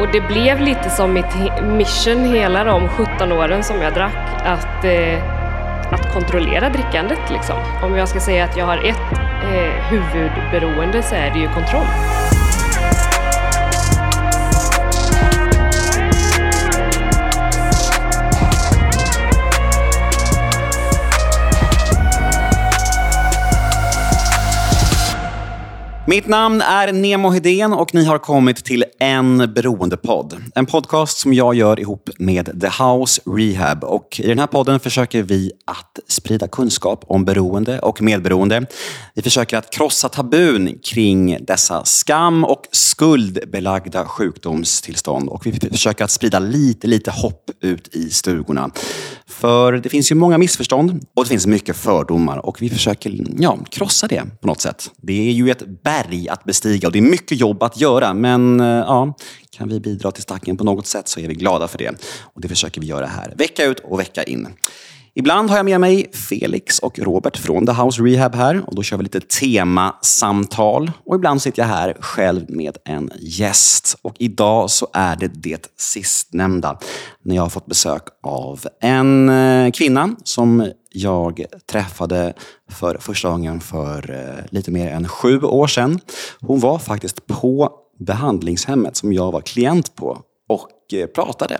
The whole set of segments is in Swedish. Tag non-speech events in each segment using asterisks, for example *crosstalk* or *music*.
Och det blev lite som mitt mission hela de 17 åren som jag drack. Att, eh, att kontrollera drickandet liksom. Om jag ska säga att jag har ett eh, huvudberoende så är det ju kontroll. Mitt namn är Nemo Hedén och ni har kommit till En beroendepodd. En podcast som jag gör ihop med The House Rehab. Och I den här podden försöker vi att sprida kunskap om beroende och medberoende. Vi försöker att krossa tabun kring dessa skam och skuldbelagda sjukdomstillstånd. Och vi försöker att sprida lite, lite hopp ut i stugorna. För det finns ju många missförstånd och det finns mycket fördomar och vi försöker ja, krossa det på något sätt. Det är ju ett berg att bestiga och det är mycket jobb att göra. Men eh, ja, kan vi bidra till stacken på något sätt så är vi glada för det. Och det försöker vi göra här, vecka ut och vecka in. Ibland har jag med mig Felix och Robert från The House Rehab här och då kör vi lite temasamtal. Och ibland sitter jag här själv med en gäst. Och idag så är det det sistnämnda. När jag har fått besök av en eh, kvinna som jag träffade för första gången för eh, lite mer än sju år sedan. Hon var faktiskt på behandlingshemmet som jag var klient på och eh, pratade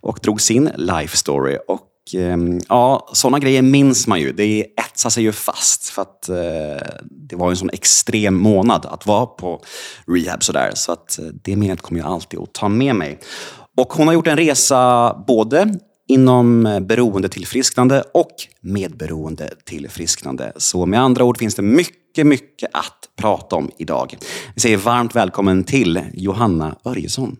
och drog sin life story. Och ehm, ja, sådana grejer minns man ju. Det etsar sig ju fast för att eh, det var en sån extrem månad att vara på rehab sådär. Så att eh, det minnet kommer jag alltid att ta med mig. Och hon har gjort en resa både inom eh, beroendetillfrisknande och medberoendetillfrisknande. Så med andra ord finns det mycket, mycket att prata om idag. Vi säger varmt välkommen till Johanna Örjesson.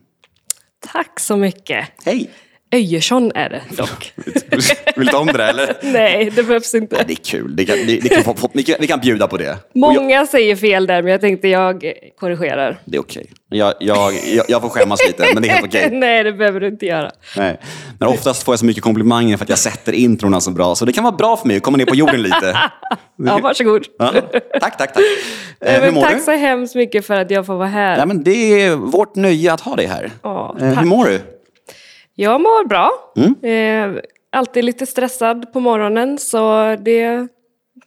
Tack så mycket. Hej! Öjersson är det dock. *laughs* Vill du ta om det där, eller? *laughs* Nej, det behövs Ja, inte. det är kul. Det kan, det, det kan, ni, kan, ni kan bjuda på det. Och jag, Många säger fel där, men jag tänkte jag korrigerar. det är okej. Jag, jag, jag, jag får skämmas lite, men det är helt okej. *laughs* Nej, det behöver du inte göra. Nej. Men oftast får jag så mycket komplimanger för att jag sätter introna så bra. Så det kan vara bra för mig att komma ner på jorden lite. Ja, varsågod. Ja. Tack, tack, tack. Eh, Nej, hur men mår tack du? så hemskt mycket för att jag får vara här. Ja, men det är vårt nöje att ha dig här. Ja, Eh, hur mår du? Jag mår bra. Mm. Eh, alltid lite stressad på morgonen, så det...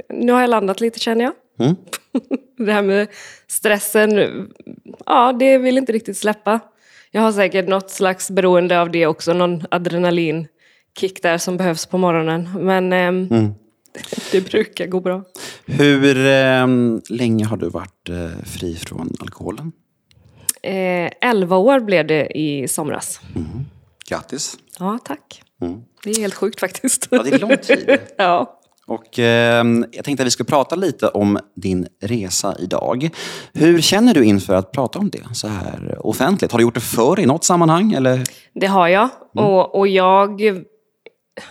Nu har jag landat lite känner jag. Mm. *laughs* det här med stressen, ja, det vill inte riktigt släppa. Jag har säkert något slags beroende av det också, någon adrenalinkick där som behövs på morgonen. Men ehm, Mm. *laughs* det brukar gå bra. Hur eh, länge har du varit eh, fri från alkoholen? Eh, elva år blev det i somras. Grattis. Ja, tack. Mm. Det är helt sjukt faktiskt. Ja, det är lång tid. *laughs* ja. Och, eh, jag tänkte att vi skulle prata lite om din resa idag. Hur känner du inför att prata om det så här offentligt? Har du gjort det förr i något sammanhang? Eller? Det har jag. Och, och jag...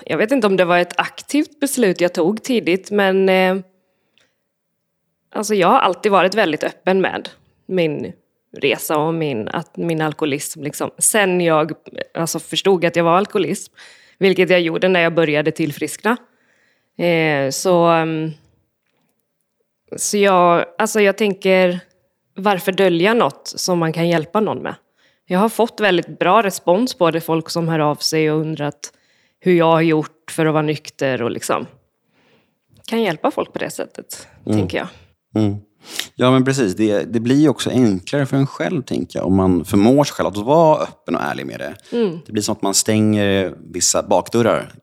Jag vet inte om det var ett aktivt beslut jag tog tidigt, men... Eh, alltså jag har alltid varit väldigt öppen med min resa och min, att min alkoholism. Liksom. Sen jag alltså, förstod att jag var alkoholist, vilket jag gjorde när jag började tillfriskna. Eh, så... ehm, så jag, alltså jag tänker, varför dölja något som man kan hjälpa någon med? Jag har fått väldigt bra respons på det, folk som hör av sig och undrat hur jag har gjort för att vara nykter och liksom kan hjälpa folk på det sättet, tänker jag. Mm. Ja, men precis. Det, det blir också enklare för en själv, tänker jag, om man förmår sig själv att vara öppen och ärlig med det. Det blir som att man stänger vissa bakdörrar.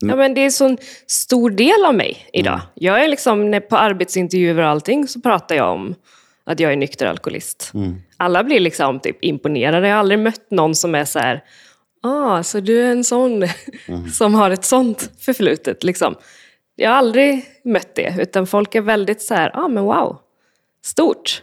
Ja, men det är en sån stor del av mig idag. Jag är liksom, på arbetsintervjuer och allting så pratar jag om att jag är nykter alkoholist. Alla blir liksom typ imponerade. Jag har aldrig mött någon som är så här, ah, så du är en sån *laughs* som har ett sånt förflutet. Liksom. Jag har aldrig mött det, utan folk är väldigt så här, ah men wow, stort.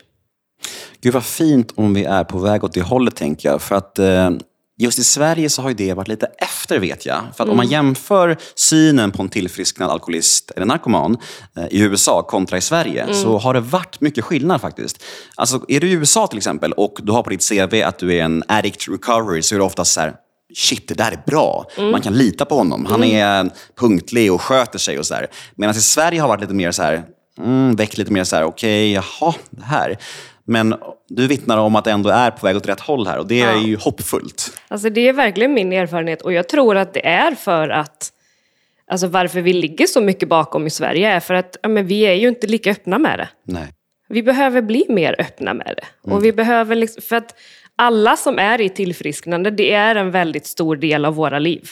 Gud vad fint om vi är på väg åt det hållet, tänker jag. För att eh, just i Sverige så har ju det varit lite efter, vet jag. För att om man jämför synen på en tillfrisknad alkoholist eller narkoman eh, i USA kontra i Sverige så har det varit mycket skillnad faktiskt. Alltså, är du i USA till exempel och du har på ditt CV att du är en addict recovery så är det ofta så här Shit, det där är bra. Man kan lita på honom. Han är punktlig och sköter sig och så där. Medan i Sverige har det varit lite mer så här, mm, väckt lite mer så här, okej, jaha, det här. Men du vittnar om att det ändå är på väg åt rätt håll här och det är ju hoppfullt. Alltså det är verkligen min erfarenhet och jag tror att det är för att Alltså varför vi ligger så mycket bakom i Sverige är för att ja, men vi är ju inte lika öppna med det. Nej. Vi behöver bli mer öppna med det. Och vi behöver liksom, för att alla som är i tillfrisknande, det är en väldigt stor del av våra liv.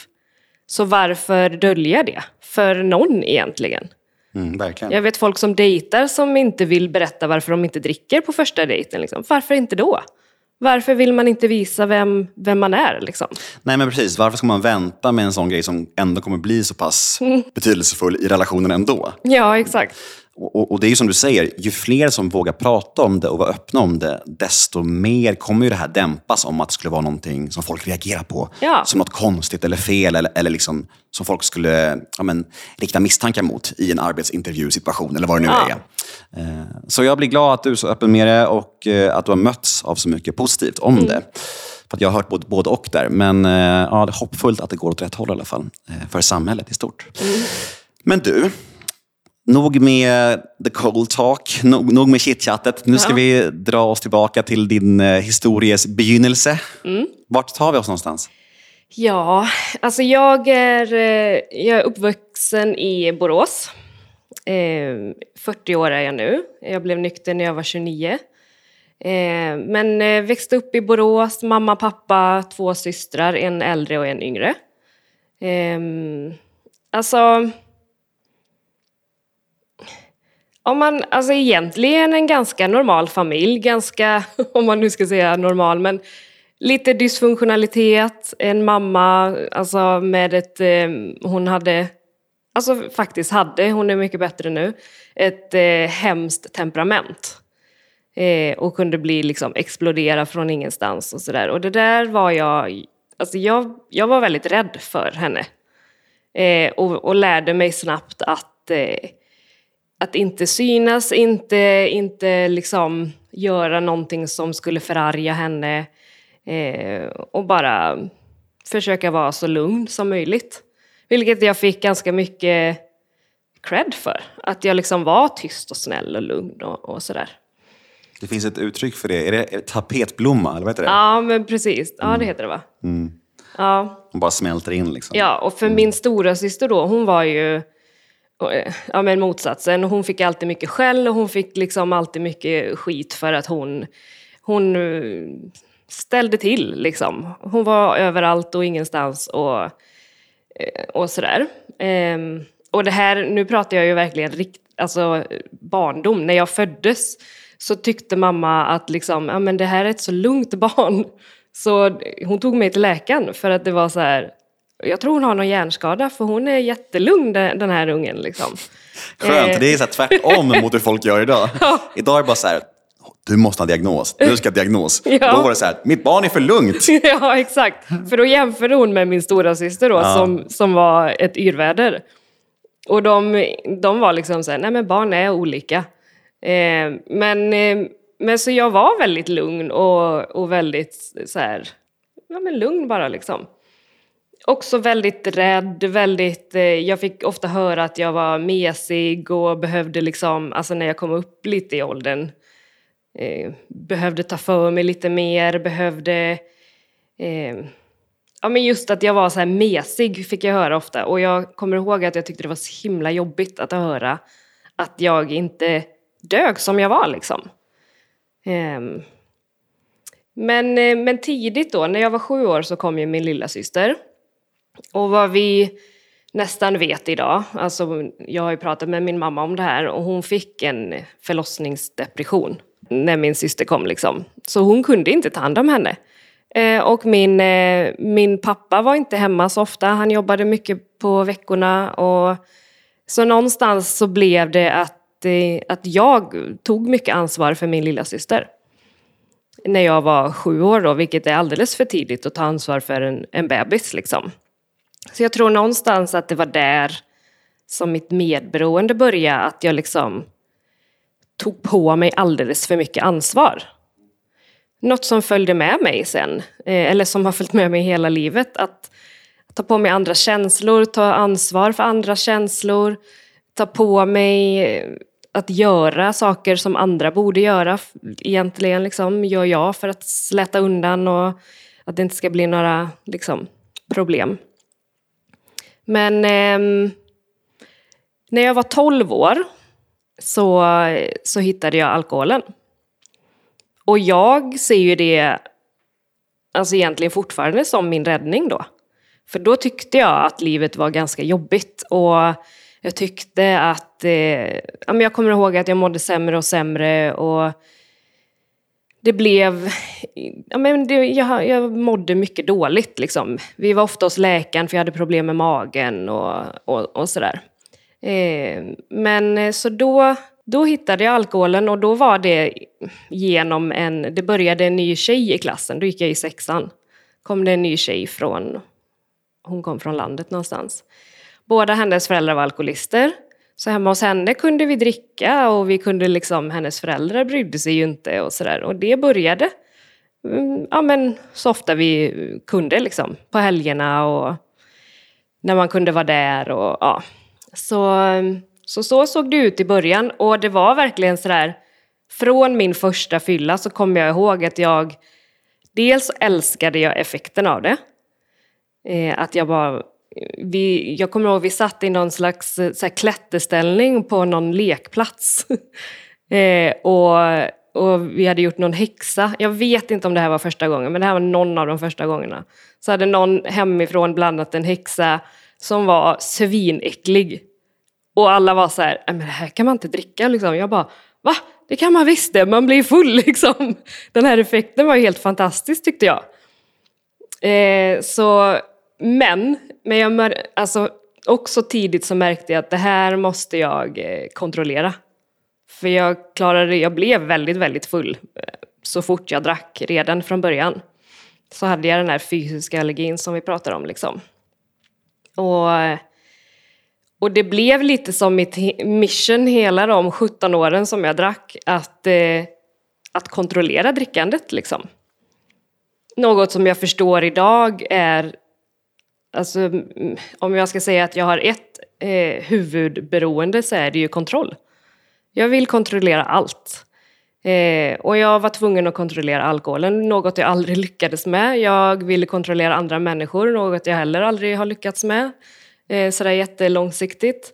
Så varför dölja det? För någon egentligen. Mm, verkligen. Jag vet folk som dejtar som inte vill berätta varför de inte dricker på första dejten. Liksom. Varför inte då? Varför vill man inte visa vem, vem man är? Liksom? Nej men precis, varför ska man vänta med en sån grej som ändå kommer bli så pass betydelsefull i relationen ändå? Ja, exakt. Och, och det är ju som du säger, ju fler som vågar prata om det och vara öppna om det, desto mer kommer ju det här dämpas om att det skulle vara någonting som folk reagerar på. Ja. Som något konstigt eller fel eller, eller liksom, som folk skulle ja, men, rikta misstankar mot i en arbetsintervjusituation eller vad det nu Ja. är. Eh, Så jag blir glad att du är så öppen med det och eh, att du har mötts av så mycket positivt om Mm. det. För att jag har hört både, både och där. Men eh, ja, det är hoppfullt att det går åt rätt håll i alla fall. För samhället i stort. Mm. Men du, Nog med the cold talk, nog, nog med chitchattet. Nu ska Ja. vi dra oss tillbaka till din eh, histories begynnelse. Mm. Vart tar vi oss någonstans? Ja, alltså jag är, eh, jag är uppvuxen i Borås. Eh, 40 år är jag nu. Jag blev nykter när jag var 29. Eh, men eh, växte upp i Borås, mamma, pappa, två systrar, en äldre och en yngre. Eh, alltså... Om man, alltså egentligen en ganska normal familj, ganska, *laughs* om man nu ska säga normal, men lite dysfunktionalitet, en mamma alltså med ett, eh, hon hade, alltså faktiskt hade, hon är mycket bättre nu, ett eh, hemskt temperament. Eh, och kunde bli liksom explodera från ingenstans och sådär. Och det där var jag, alltså jag, jag var väldigt rädd för henne. Eh, och, och lärde mig snabbt att eh, att inte synas, inte, inte liksom göra någonting som skulle förarga henne eh, och bara försöka vara så lugn som möjligt. Vilket jag fick ganska mycket cred för. Att jag liksom var tyst och snäll och lugn och, och sådär. Det finns ett uttryck för det. Är det, är det tapetblomma? Eller vad heter det? Ja, men precis. Ja, det heter det va? Ja. Hon bara smälter in liksom. Ja, och för min stora syster då, hon var ju Eh, ja, men motsatsen. Hon fick alltid mycket skäll och hon fick liksom alltid mycket skit för att hon, hon eh, ställde till. Liksom. Hon var överallt och ingenstans och, eh, och sådär. Ehm, och det här, nu pratar jag ju verkligen rikt, alltså, barndom. När jag föddes så tyckte mamma att liksom, ja, men det här är ett så lugnt *laughs* barn. Så hon tog mig till läkaren för att det var så här, jag tror hon har någon hjärnskada för hon är jättelugn den här ungen. Liksom. *laughs* Skönt, Eh. det är så här tvärtom *laughs* mot hur folk gör idag. Idag är det bara så här, du måste ha diagnos, du ska ha diagnos. *laughs* Ja. Då var det så här, mitt barn är för lugnt. ja, exakt. För då jämförde hon med min stora syster då, Ja. som, som var ett yrväder. Och de, de var liksom så här, nej men barn är olika. Eh, men, eh, men så jag var väldigt lugn och, och väldigt så här, ja men lugn bara liksom. Också väldigt rädd, väldigt, eh, jag fick ofta höra att jag var mesig och behövde liksom, alltså när jag kom upp lite i åldern, eh, behövde ta för mig lite mer, behövde eh, Ja men just att jag var så här mesig fick jag höra ofta och jag kommer ihåg att jag tyckte det var så himla jobbigt att höra att jag inte dög som jag var liksom. Ehm, men, eh, men tidigt då, när jag var sju år så kom ju min lilla syster. Och vad vi nästan vet idag, alltså jag har ju pratat med min mamma om det här och hon fick en förlossningsdepression när min syster kom liksom. Så hon kunde inte ta hand om henne. Eh, och min, eh, min pappa var inte hemma så ofta, han jobbade mycket på veckorna och så någonstans så blev det att, eh, att jag tog mycket ansvar för min lilla syster när jag var sju år då, vilket är alldeles för tidigt att ta ansvar för en, en bebis liksom. Så jag tror någonstans att det var där som mitt medberoende började, att jag liksom tog på mig alldeles för mycket ansvar. Något som följde med mig sen, eh, eller som har följt med mig hela livet, att ta på mig andra känslor, ta ansvar för andra känslor, ta på mig, eh, att göra saker som andra borde göra egentligen, liksom, gör jag för att släta undan och att det inte ska bli några liksom, problem. Men eh, när jag var 12 år så, så hittade jag alkoholen. Och jag ser ju det alltså egentligen fortfarande som min räddning då. För då tyckte jag att livet var ganska jobbigt och jag tyckte att, eh, jag kommer ihåg att jag mådde sämre och sämre och det blev, ja, men det, jag, jag mådde mycket dåligt liksom. Vi var ofta hos läkaren för jag hade problem med magen och, och, och sådär. Eh, men eh, så då, då hittade jag alkoholen och då var det genom en, det började en ny tjej i klassen, då gick jag i sexan. Kom det en ny tjej från, hon kom från landet någonstans. Båda hennes föräldrar var alkoholister. Så hemma hos henne kunde vi dricka och vi kunde liksom, hennes föräldrar brydde sig ju inte och sådär. Och det började, mm, ja men så ofta vi kunde liksom. På helgerna och när man kunde vara där och ja. Så, så, så såg det ut i början och det var verkligen sådär, från min första fylla så kommer jag ihåg att jag, dels älskade jag effekten av det. Eh, att jag bara vi, jag kommer ihåg vi satt i någon slags eh, så här, klätterställning på någon lekplats. *laughs* eh, och, och vi hade gjort någon häxa. Jag vet inte om det här var första gången, men det här var någon av de första gångerna. Så hade någon hemifrån blandat en häxa som var svinäcklig. Och alla var så här, men det här kan man inte dricka liksom. Jag bara, va? Det kan man visst det, man blir full *laughs* liksom. Den här effekten var helt fantastisk tyckte jag. Eh, så, men men jag alltså, också tidigt så märkte jag att det här måste jag eh, kontrollera. För jag klarade, jag blev väldigt, väldigt full eh, så fort jag drack redan från början. Så hade jag den här fysiska allergin som vi pratar om liksom. Och, eh, och det blev lite som mitt mission hela de 17 åren som jag drack, att, eh, att kontrollera drickandet liksom. Något som jag förstår idag är Alltså, om jag ska säga att jag har ett eh, huvudberoende så är det ju kontroll. Jag vill kontrollera allt. Eh, och jag var tvungen att kontrollera alkoholen, något jag aldrig *laughs* lyckades med. Jag ville kontrollera andra människor, något jag heller aldrig har lyckats med. Eh, sådär jättelångsiktigt.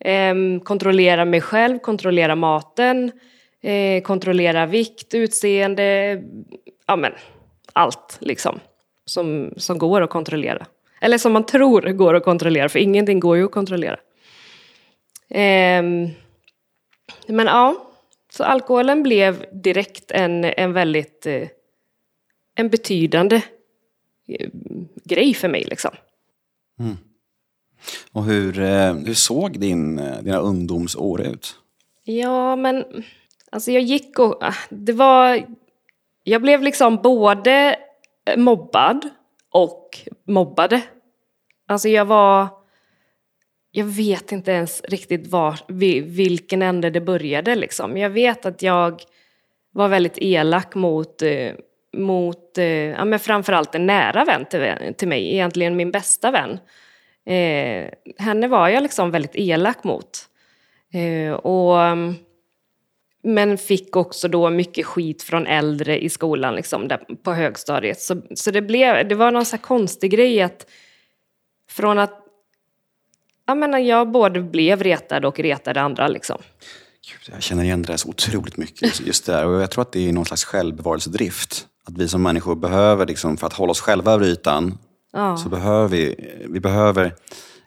Eh, kontrollera mig själv, kontrollera maten, eh, kontrollera vikt, utseende, ja men allt liksom. Som, som går att kontrollera. Eller som man tror går att kontrollera, för ingenting går ju att kontrollera. Um, men ja, så alkoholen blev direkt en, en väldigt eh, en betydande eh, grej för mig. Liksom. Mm. Och hur, eh, hur såg din, dina ungdomsår ut? Ja, men alltså jag gick och... Ah, det var... Jag blev liksom både mobbad och mobbade. Alltså jag var... Jag vet inte ens riktigt var, vilken ände det började liksom. Jag vet att jag var väldigt elak mot, eh, mot eh, ja, men framförallt en nära vän till, till mig, egentligen min bästa vän. Eh, henne var jag liksom väldigt elak mot. Eh, och, men fick också då mycket skit från äldre i skolan liksom, där, på högstadiet. Så, så det, blev, det var någon så konstig grej att från att jag, menar, jag både blev retad och retade andra. Liksom. Gud, jag känner igen det där så otroligt mycket. Just där. Och jag tror att det är någon slags självbevarelsedrift. Att vi som människor behöver, liksom, för att hålla oss själva över ytan, ja. så behöver vi, vi behöver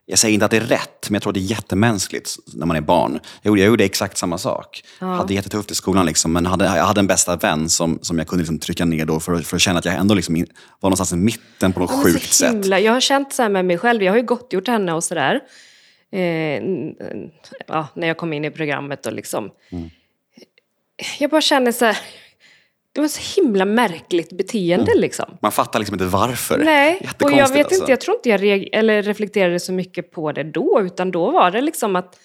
jag säger inte att det är rätt, men jag tror att det är jättemänskligt när man är barn. Jag gjorde, jag gjorde exakt samma sak. Ja. hade jättetufft i skolan, liksom, men hade, jag hade en bästa vän som, som jag kunde liksom trycka ner då för, för att känna att jag ändå liksom var någonstans i mitten på något ja, sjukt sätt. Jag har känt så här med mig själv. Jag har ju gottgjort henne och sådär. Eh, ja, när jag kom in i programmet och liksom. Mm. Jag bara känner så här, det var så himla märkligt beteende mm. liksom. Man fattar liksom inte varför. Nej, och jag vet alltså. inte, jag tror inte jag eller reflekterade så mycket på det då, utan då var det liksom att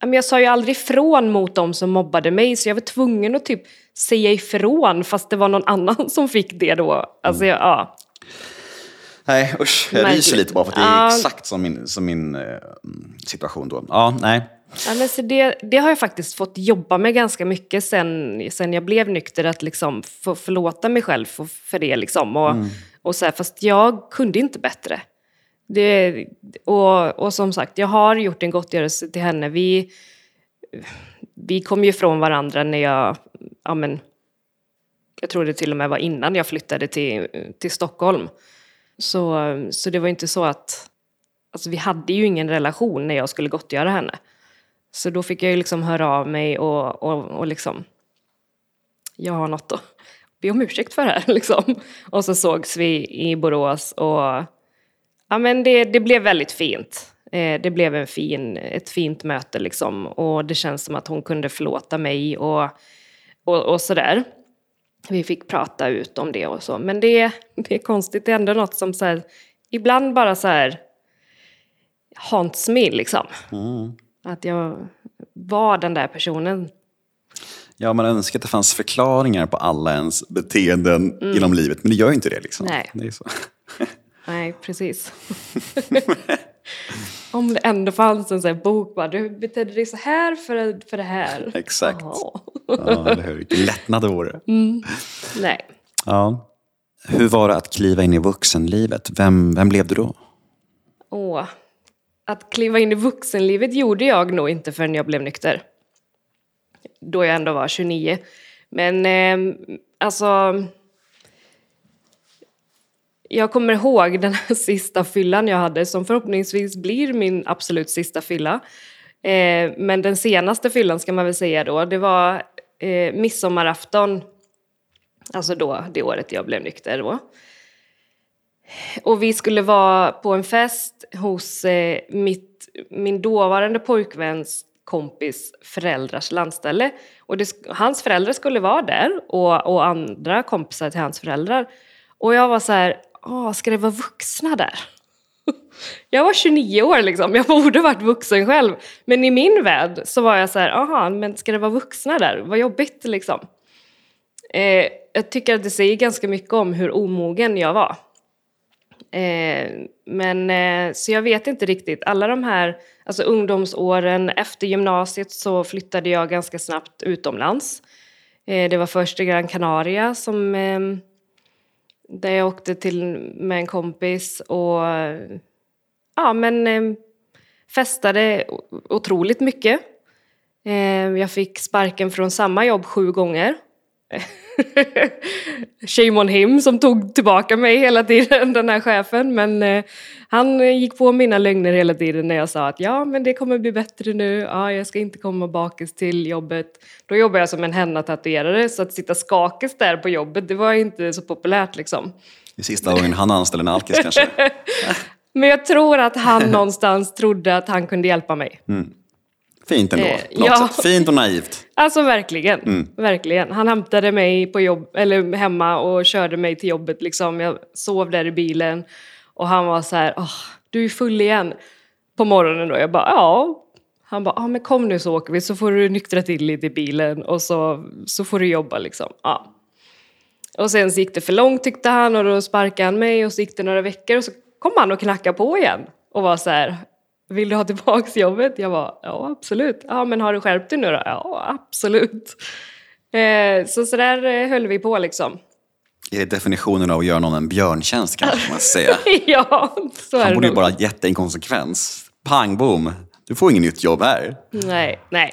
jag sa ju aldrig ifrån mot dem som mobbade mig, så jag var tvungen att typ säga ifrån fast det var någon annan *laughs* som fick det då. Alltså, mm. ja. Nej, usch. Jag ryser lite bara för att det är exakt som min, som min eh, situation då. Ja, nej. Ja, men så det, det har jag faktiskt fått jobba med ganska mycket sen, sen jag blev nykter. Att liksom få förlåta mig själv för, för det. Liksom. Och, Mm. och så här, fast jag kunde inte bättre. Det, och, och som sagt, jag har gjort en gottgörelse till henne. Vi, vi kom ju ifrån varandra när jag... Ja, men, jag tror det till och med var innan jag flyttade till, till Stockholm. Så, så det var inte så att... Alltså vi hade ju ingen relation när jag skulle gottgöra henne. Så då fick jag ju liksom höra av mig och, och, och liksom... Jag har något att be om ursäkt för här *laughs* liksom. Och så sågs vi i Borås och... Ja men det, det blev väldigt fint. Eh, det blev en fin, ett fint möte liksom. Och det känns som att hon kunde förlåta mig och, och, och sådär. Vi fick prata ut om det och så. Men det, det är konstigt, det är ändå något som så här, ibland bara så här haunts me liksom. Mm. Att jag var den där personen. Ja, man önskar att det fanns förklaringar på alla ens beteenden genom livet, men det gör ju inte det. Liksom. Nej. Det är så. *laughs* Nej, precis. *laughs* Om det ändå fanns en sån här bok, bara, du betedde dig så här för, för det här. Exakt. Jaha. Ja, eller hur? Vilken lättnad det vore. Nej. Ja. Hur var det att kliva in i vuxenlivet? Vem, vem blev du då? Åh. Att kliva in i vuxenlivet gjorde jag nog inte förrän jag blev nykter. Då jag ändå var 29. Men eh, alltså... Jag kommer ihåg den här *laughs* sista fyllan jag hade som förhoppningsvis blir min absolut sista fylla. Eh, men den senaste fyllan ska man väl säga då, det var eh, midsommarafton. Alltså då, det året jag blev nykter då. Och vi skulle vara på en fest hos eh, mitt, min dåvarande pojkväns kompis föräldrars landställe. Och det, hans föräldrar skulle vara där och, och andra kompisar till hans föräldrar. Och jag var så här, Åh, ska det vara vuxna där? *laughs* Jag var 29 år liksom, jag borde varit vuxen själv. Men i min värld så var jag så här, aha, men ska det vara vuxna där? Vad jobbigt liksom. Eh, jag tycker att det säger ganska mycket om hur omogen jag var. Eh, men eh, så jag vet inte riktigt. Alla de här alltså ungdomsåren efter gymnasiet så flyttade jag ganska snabbt utomlands. Eh, det var först till Gran Canaria som eh, där jag åkte till med en kompis och ja men eh, festade otroligt mycket. Eh, jag fick sparken från samma jobb sju gånger. *laughs* Shame on him som tog tillbaka mig hela tiden, *laughs* den här chefen. Men eh, han eh, gick på mina lögner hela tiden när jag sa att ja, men det kommer bli bättre nu. Ja, jag ska inte komma bakis till jobbet. Då jobbar jag som en henna-tatuerare så att sitta skakis där på jobbet, det var inte så populärt liksom. Det är sista gången han anställer en alkis kanske. *laughs* Men jag tror att han någonstans trodde att han kunde hjälpa mig. Fint ändå. Eh, ja. sätt. Fint och naivt. Alltså verkligen, Mm. verkligen. Han hämtade mig på jobb, eller hemma och körde mig till jobbet. Liksom. Jag sov där i bilen och han var så här, Åh, du är full igen. På morgonen då. Jag bara, ja. Han bara, ah, men kom nu så åker vi så får du nyktra till lite i bilen och så, så får du jobba liksom. Ja. Och sen så gick det för långt tyckte han och då sparkade han mig och så gick det några veckor och så kom han och knackade på igen och var så här vill du ha tillbaks jobbet? Jag var ja absolut. Ja men har du skärpt dig nu då? Ja absolut. Eh, så så där eh, höll vi på liksom. Är det definitionen av att göra någon en björntjänst kanske man ska säga. *laughs* ja, så är Han det borde ju bara gett dig en konsekvens. Pang bom, du får inget nytt jobb här. Nej, nej.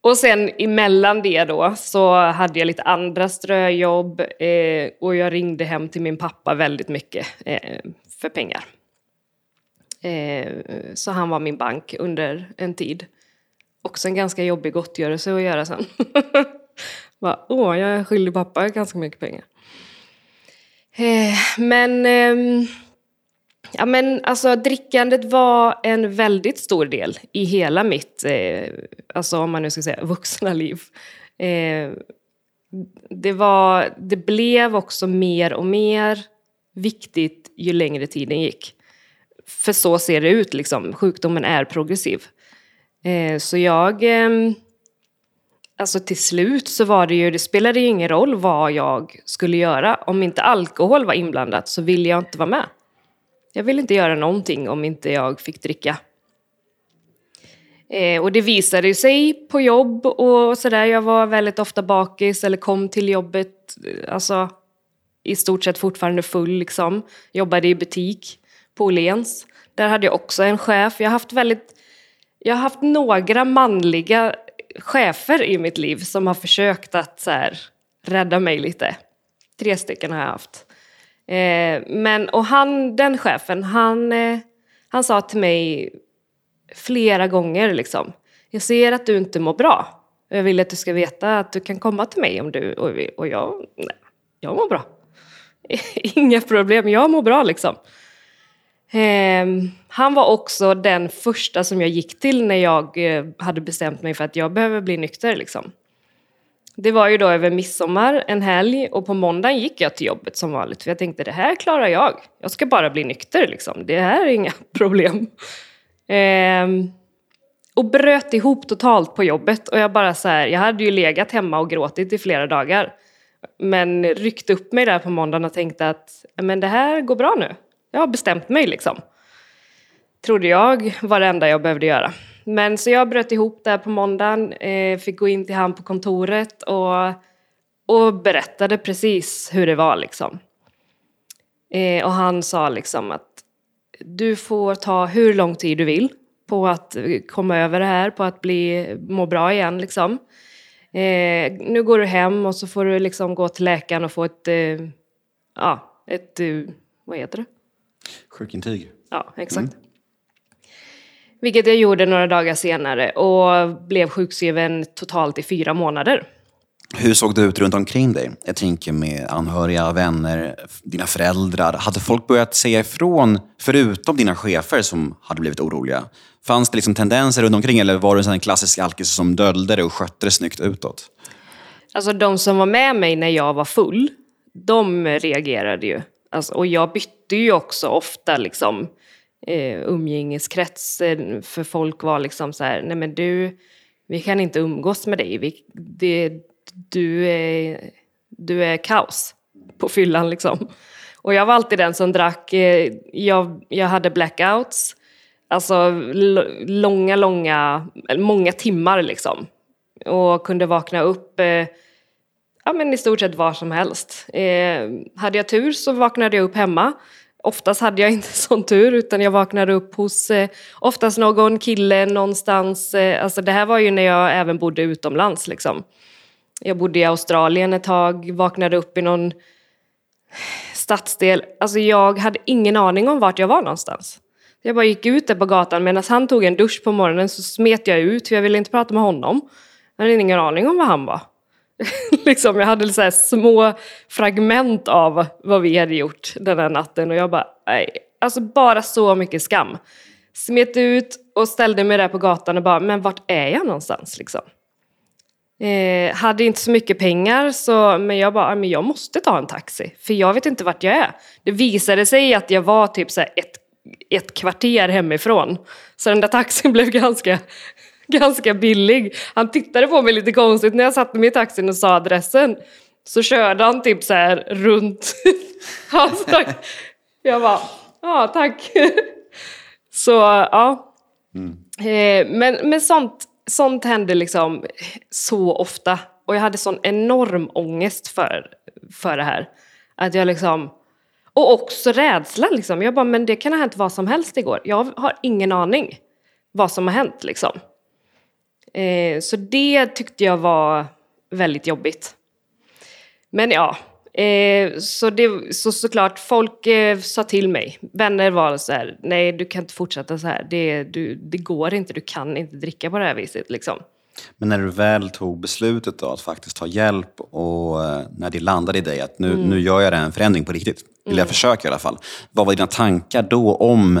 Och sen emellan det då så hade jag lite andra ströjobb eh, och jag ringde hem till min pappa väldigt mycket eh, för pengar. Eh, så han var min bank under en tid. Också en ganska jobbig gottgörelse att göra sen. *laughs* Bara, Åh, jag är skyldig pappa ganska mycket pengar. Eh, men... eh, Ja, men alltså drickandet var en väldigt stor del i hela mitt, eh, alltså om man nu ska säga *laughs* vuxna liv. Eh, det, var, det blev också mer och mer viktigt ju längre tiden gick. För så ser det ut, liksom. sjukdomen är progressiv. Eh, så jag... Eh, Alltså till slut så var det ju, det spelade ju ingen roll vad jag skulle göra. Om inte alkohol var inblandat så ville jag inte vara med. Jag ville inte göra någonting om inte jag fick dricka. Eh, och det visade sig på jobb och sådär. Jag var väldigt ofta bakis eller kom till jobbet eh, alltså, i stort sett fortfarande full. Liksom. Jobbade i butik på Åhléns. Där hade jag också en chef. Jag har haft väldigt jag har haft några manliga chefer i mitt liv som har försökt att så här, rädda mig lite. Tre stycken har jag haft. Eh, men, och han, den chefen, han, eh, han sa till mig flera gånger liksom, jag ser att du inte mår bra. Jag vill att du ska veta att du kan komma till mig om du... Och, och jag, nej, jag mår bra. *laughs* Inga problem, jag mår bra liksom. Eh, han var också den första som jag gick till när jag eh, hade bestämt mig för att jag behöver bli nykter. Liksom. Det var ju då över midsommar, en helg, och på måndagen gick jag till jobbet som vanligt. För jag tänkte, det här klarar jag. Jag ska bara bli nykter liksom. Det här är inga *laughs* problem. Eh, och bröt ihop totalt på jobbet. Och jag bara så här, jag hade ju legat hemma och gråtit i flera dagar. Men ryckte upp mig där på måndagen och tänkte att men det här går bra nu. Jag har bestämt mig liksom. Trodde jag var det enda jag behövde göra. Men så jag bröt ihop där på måndagen, eh, fick gå in till han på kontoret och, och berättade precis hur det var liksom. Eh, och han sa liksom att du får ta hur lång tid du vill på att komma över det här, på att bli, må bra igen liksom. Eh, nu går du hem och så får du liksom gå till läkaren och få ett, eh, ja, ett, eh, vad heter det? Sjukintyg. Ja, exakt. Mm. Vilket jag gjorde några dagar senare och blev sjukskriven totalt i fyra månader. Hur såg det ut runt omkring dig? Jag tänker med anhöriga, vänner, dina föräldrar. Hade folk börjat säga ifrån, förutom dina chefer som hade blivit oroliga? Fanns det liksom tendenser runt omkring eller var du en klassisk alkis som döljde det och skötte det snyggt utåt? Alltså de som var med mig när jag var full, de reagerade ju. Alltså, och jag bytte ju också ofta liksom eh, umgängeskrets eh, för folk var liksom så här, nej men du, vi kan inte umgås med dig, vi, det, du, är, du är kaos på fyllan *laughs* liksom. Och jag var alltid den som drack, eh, jag, jag hade blackouts, alltså långa, långa, många timmar liksom. Och kunde vakna upp eh, ja, men i stort sett var som helst. Eh, hade jag tur så vaknade jag upp hemma. Oftast hade jag *laughs* inte sån tur utan jag vaknade upp hos eh, oftast någon kille någonstans. Eh, alltså det här var ju när jag även bodde utomlands liksom. Jag bodde i Australien ett tag, vaknade upp i någon stadsdel. Alltså jag hade ingen aning om vart jag var någonstans. Jag bara gick ut där på gatan medan han tog en dusch på morgonen så smet jag ut för jag ville inte prata med honom. Jag hade ingen aning om var han var. *laughs* liksom, jag hade så små fragment av vad vi hade gjort den här natten och jag bara, nej. Alltså bara så mycket skam. Smet ut och ställde mig där på gatan och bara, men vart är jag någonstans liksom? Eh, hade inte så mycket pengar så, men jag bara, ah, men jag måste ta en taxi. För jag vet inte vart jag är. Det visade sig att jag var typ så ett, ett kvarter hemifrån. Så den där taxin *laughs* blev ganska *laughs* ganska billig. Han tittade på mig lite konstigt när jag satte mig i taxin och sa adressen. Så körde han typ så här runt. *laughs* alltså, jag bara, ja tack. *laughs* så ja. Mm. Eh, men, men sånt, sånt hände liksom så ofta. Och jag hade sån enorm ångest för, för det här. Att jag liksom... Och också rädsla liksom. Jag bara, men det kan ha hänt vad som helst igår. Jag har ingen aning vad som har hänt liksom. Eh, så det tyckte jag var väldigt jobbigt. Men ja, eh, så, det, så såklart folk eh, sa till mig. Vänner var så här, nej du kan inte fortsätta så här. Det, du, det går inte, du kan inte dricka på det här viset liksom. Men när du väl tog beslutet då, att faktiskt ta hjälp och eh, när det landade i dig att nu, mm. nu gör jag en förändring på riktigt, jag mm. försöka i alla fall. Vad var dina tankar då om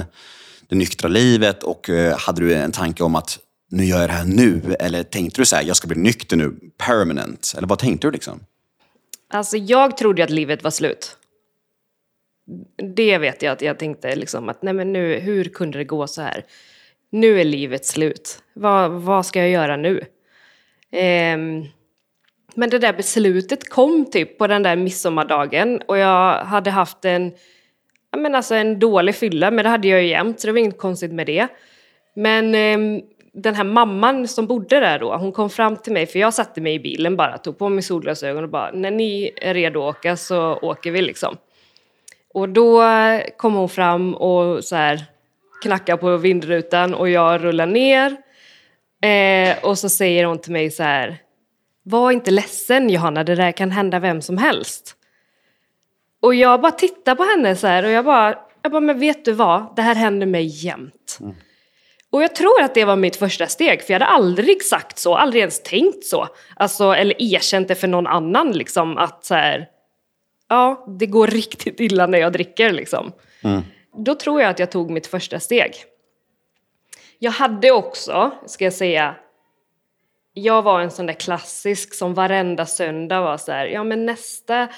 det nyktra livet och eh, hade du en tanke om att nu gör jag det här nu? Eller tänkte du så här, jag ska bli nykter nu, permanent? Eller vad tänkte du liksom? Alltså jag trodde att livet var slut. Det vet jag att jag tänkte liksom att nej men nu, hur kunde det gå så här? Nu är livet slut. Vad, vad ska jag göra nu? Ehm, men det där beslutet kom typ på den där midsommardagen och jag hade haft en, men alltså en dålig fylla, men det hade jag ju jämt så det var inget konstigt med det. Men ehm, den här mamman som bodde där då, hon kom fram till mig, för jag satte mig i bilen bara, tog på mig solglasögon och bara, när ni är redo att åka så åker vi liksom. Och då kom hon fram och så här knackar på vindrutan och jag rullar ner. Eh, och så säger hon till mig så här, var inte ledsen Johanna, det där kan hända vem som helst. Och jag bara tittar på henne så här och jag bara, jag bara, men vet du vad, det här händer mig jämt. Mm. Och jag tror att det var mitt första steg, för jag hade aldrig sagt så, aldrig ens tänkt så. Alltså, eller erkänt det för någon annan, liksom att så här, ja, det går *laughs* riktigt illa när jag dricker liksom. Mm. Då tror jag att jag tog mitt första steg. Jag hade också, ska jag säga, jag var en sån där klassisk som varenda söndag var så här, ja men nästa,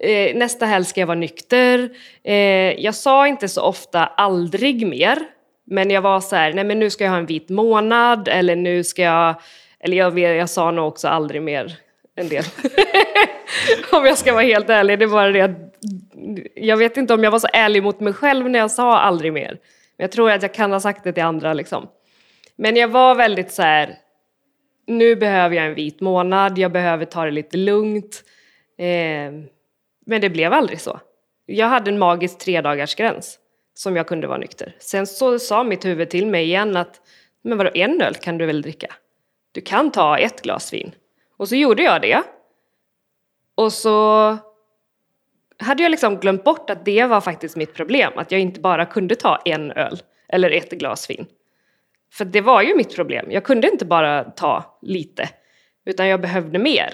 eh, nästa helg ska jag vara nykter. Eh, jag sa inte så ofta aldrig mer, men jag var så här, nej men nu ska jag ha en vit månad eller nu ska jag, eller jag, jag sa nog också aldrig mer en del. *laughs* om jag ska vara helt ärlig, det var det att jag vet inte om jag var så ärlig mot mig själv när jag sa aldrig mer. Men jag tror att jag kan ha sagt det till andra liksom. Men jag var väldigt så här, nu behöver jag en vit månad, jag behöver ta det lite lugnt. Eh, men det blev aldrig så. Jag hade en magisk tre dagars gräns som jag kunde vara nykter. Sen så sa mitt huvud till mig igen att men vadå, en öl kan du väl dricka? Du kan ta ett glas vin. Och så gjorde jag det. Och så hade jag liksom glömt bort att det var faktiskt mitt problem, att jag inte bara kunde ta en öl eller ett glas vin. För det var ju mitt problem. Jag kunde inte bara ta lite, utan jag behövde mer.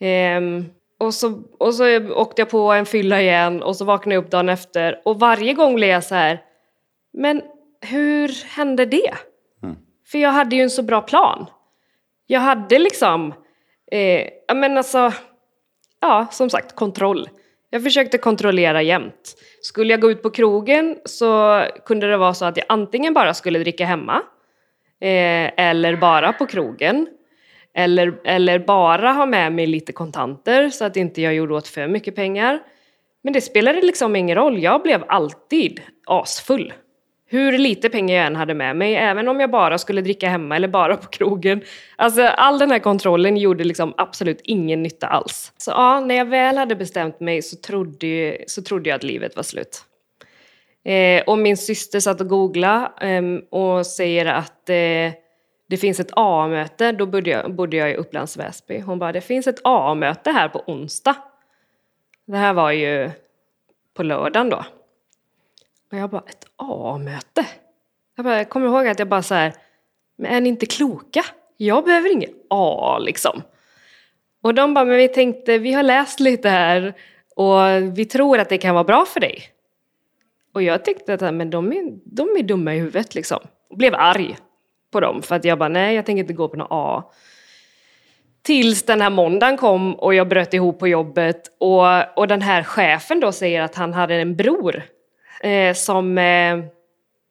Ehm, och, så, och så åkte jag på en fylla igen och så vaknade jag upp dagen efter och varje gång blev jag så här, men hur hände det? Mm. För jag hade ju en så bra plan. Jag hade liksom, eh, men alltså, ja som sagt kontroll. Jag försökte kontrollera jämt. Skulle jag gå ut på krogen så kunde det vara så att jag antingen bara skulle dricka hemma eh, eller bara på krogen. Eller, eller bara ha med mig lite kontanter så att inte jag gjorde åt för mycket pengar. Men det spelade liksom ingen roll, jag blev alltid asfull. Hur lite pengar jag än hade med mig, även om jag bara skulle dricka hemma eller bara på krogen. Alltså all den här kontrollen gjorde liksom absolut ingen nytta alls. Så ja, när jag väl hade bestämt mig så trodde, så trodde jag att livet var slut. Eh, och min syster satt och googlade eh, och säger att eh, det finns ett A-möte, då bodde jag, bodde jag i Upplands Väsby. Hon bara, det finns ett A-möte här på onsdag. Det här var ju på lördagen då. Och jag bara, ett A-möte? Jag, bara, jag kommer ihåg att jag bara så här, men är ni inte kloka? Jag behöver inget A liksom. Och de bara, men vi tänkte, vi har läst lite här och vi tror att det kan vara bra för dig. Och jag tänkte att men de, är, de är dumma i huvudet liksom. Och blev arg på dem för att jag bara, nej jag tänker inte gå på något A. Tills den här måndagen kom och jag bröt ihop på jobbet och, och den här chefen då säger att han hade en bror eh, som eh,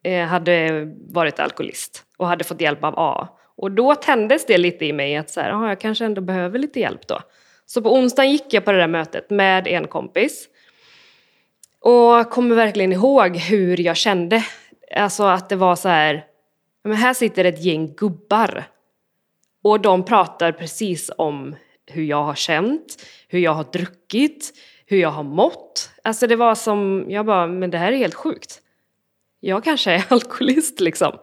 eh hade varit alkoholist och hade fått hjälp av A. Och då tändes det lite i mig att så här, jag kanske ändå behöver lite hjälp då. Så på onsdagen gick jag på det där mötet med en kompis. Och kommer verkligen ihåg hur jag kände. Alltså att det var så här, men här sitter ett gäng gubbar. Och de pratar precis om hur jag har känt, hur jag har druckit, hur jag har mått. Alltså det var som, jag bara, men det här är helt sjukt. Jag kanske är *laughs* alkoholist liksom.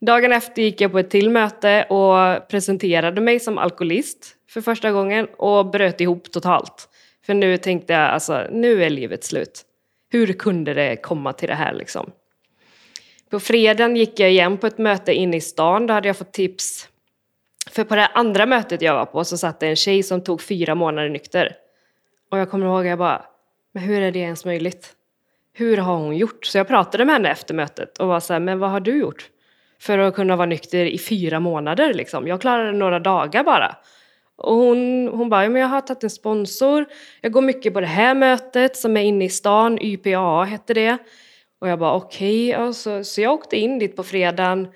Dagen efter gick jag på ett till möte och presenterade mig som alkoholist för första gången och bröt ihop totalt. För nu tänkte jag, alltså nu är livet slut. Hur kunde det komma till det här liksom? På fredagen gick jag igen på ett möte inne i stan, då hade jag fått tips. För på det andra mötet jag var på så satt det en tjej som tog fyra månader nykter. Och jag kommer ihåg att jag bara, men hur är det ens möjligt? Hur har hon gjort? Så jag pratade med henne efter mötet och var så här, men vad har du gjort? För att kunna vara nykter i fyra månader liksom. Jag klarade några dagar bara. Och hon, hon bara, ja, men jag har tagit en sponsor, jag går mycket på det här mötet som är inne i stan, YPA hette det. Och jag bara okej, okay. så, så jag åkte in dit på fredagen,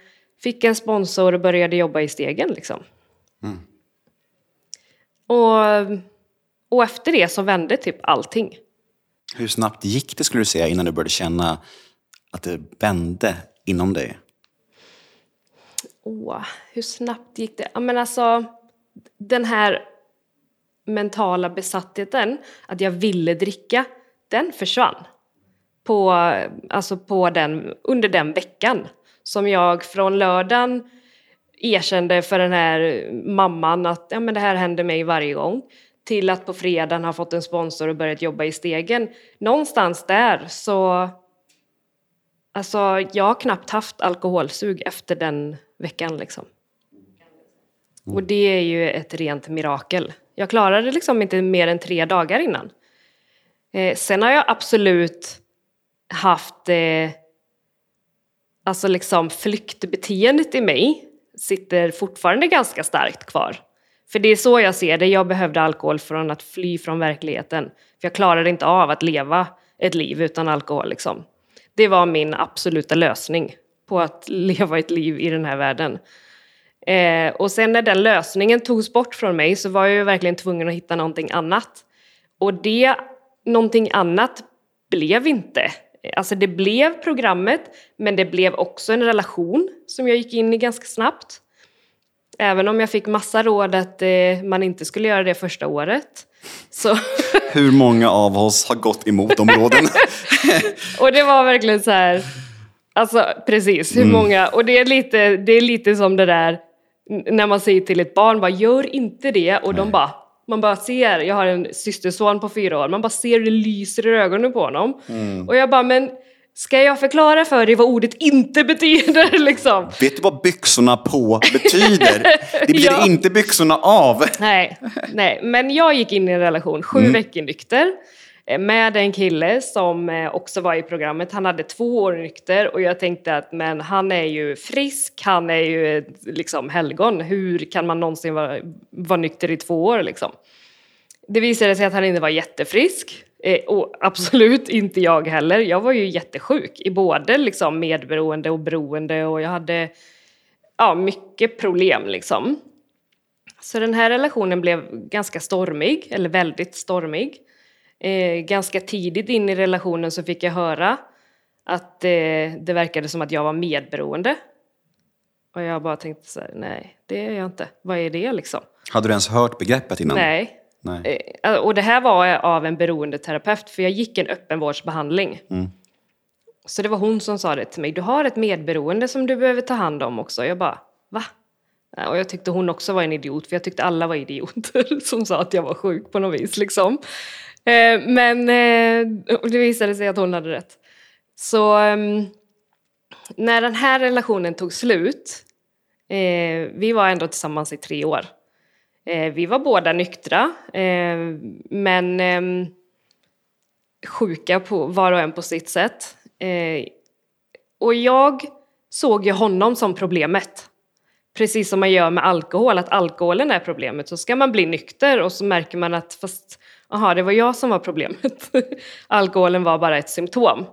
fick en sponsor och började jobba i stegen liksom. Mm. Och och efter det så vände typ allting. Hur snabbt gick det skulle du säga innan du började känna att det vände inom dig? åh, hur snabbt gick det? Ja, men alltså, den här mentala besattheten, att jag ville dricka, den försvann. På, alltså på den, under den veckan. Som jag från lördagen erkände för den här mamman att ja, men det här händer mig varje gång. Till att på fredagen ha fått en sponsor och börjat jobba i stegen. Någonstans där så... Alltså jag har knappt haft alkoholsug efter den veckan liksom. Och det är ju ett rent mirakel. Jag klarade liksom inte mer än tre dagar innan. Eh, sen har jag absolut haft eh, alltså liksom flyktbeteendet i mig sitter fortfarande ganska starkt kvar. För det är så jag ser det, jag behövde alkohol från att fly från verkligheten. För jag klarade inte av att leva ett liv utan alkohol. Liksom. Det var min absoluta lösning på att *laughs* leva ett liv i den här världen. Eh, och sen när den lösningen togs bort från mig så var jag ju verkligen tvungen att hitta någonting annat. Och det, någonting annat, blev inte. Alltså det blev programmet, men det blev också en relation som jag gick in i ganska snabbt. Även om jag fick massa råd att eh, man inte skulle göra det första året. Så *laughs* Hur många av oss har gått emot de råden? *laughs* och det var verkligen så här, alltså precis, hur många, och det är, lite, det är lite som det där när man säger till ett barn bara gör inte det och de bara man bara ser, jag har en systerson på fyra år, man bara ser hur det lyser i ögonen på honom. Och jag bara, men ska jag förklara för dig vad ordet inte betyder *laughs* liksom? Vet du vad byxorna på betyder? Det betyder *laughs* Ja. inte byxorna av. Nej, nej, men jag gick in i en relation, sju veckor nykter, med en kille som eh, också var i programmet. Han hade två år nykter och jag tänkte att men han är ju frisk, han är ju ett liksom helgon. Hur kan man någonsin vara, vara nykter i två år liksom? Det visade sig att han inte var jättefrisk. Eh, och absolut inte jag heller. Jag var ju jättesjuk i både liksom medberoende och beroende och jag hade ja, mycket problem liksom. Så den här relationen blev ganska stormig, eller väldigt stormig. Eh, ganska tidigt in i relationen så fick jag höra att eh, det verkade som att jag var medberoende. Och jag bara tänkte så här, nej, det är jag inte. Vad är det liksom? Hade du ens hört begreppet innan? Nej. Nej. Eh, och det här var av en beroendeterapeut, för jag gick en öppenvårdsbehandling. Så det var hon som sa det till mig, du har ett medberoende som du behöver ta hand om också. Jag bara, va? Ja, Och jag tyckte hon också var en idiot, för jag tyckte alla var idioter *laughs* som sa att jag var sjuk på något vis. Liksom. Eh, men eh, det visade sig att hon hade rätt. Så ehm, när den här relationen tog slut, eh, vi var ändå tillsammans i tre år. Vi var båda nyktra, men ehm, sjuka på, var och en på sitt sätt. Och jag såg ju honom som problemet. Precis som man gör med alkohol, att alkoholen är problemet. Så ska man bli nykter och så märker man att fast, aha, det var jag som var problemet. *laughs* Alkoholen var bara ett symptom.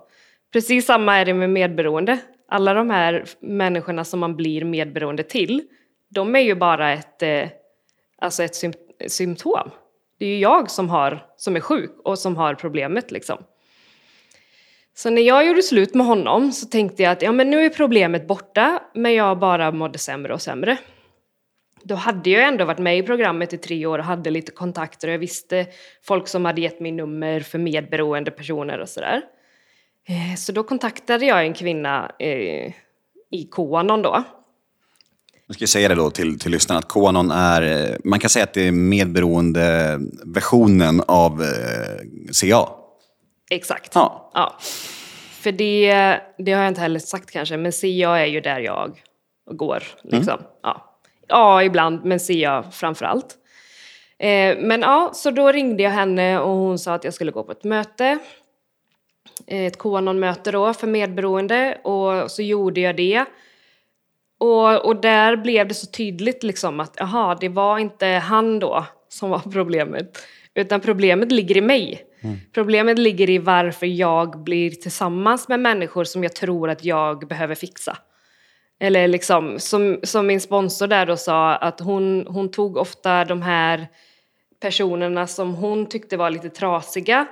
Precis samma är det med medberoende. Alla de här människorna som man blir medberoende till, de är ju bara ett, eh, alltså ett symptom. Det är ju jag som, har, som är sjuk och som har problemet liksom. Så när jag gjorde slut med honom så tänkte jag att ja, men nu är problemet borta, men jag bara mådde sämre och sämre. Då hade jag ändå varit med i programmet i tre år och hade lite kontakter och jag visste folk som hade gett mig nummer för medberoende personer och sådär. Eh, Så då kontaktade jag en kvinna eh, i Koanon då. Jag ska säga det då till, till lyssnarna att Qanon är, eh, man kan säga att det är medberoende versionen av eh, CA. Exakt. Ja. Ja. För det, det har jag inte heller sagt kanske, men CA är ju där jag går. Liksom. Ja. Ja, ibland, men CA framför allt. Eh, men ja, så då ringde jag henne och hon sa att jag skulle gå på ett möte. Eh, Ett Qanon-möte då för medberoende och så gjorde jag det. Och, och där blev det så tydligt liksom att aha, det var inte han då som var *laughs* problemet. Utan problemet ligger i mig. Problemet ligger i varför jag blir tillsammans med människor som jag tror att jag behöver fixa. Eller liksom, som, som min sponsor där då sa, att hon, hon tog ofta de här personerna som hon tyckte var lite trasiga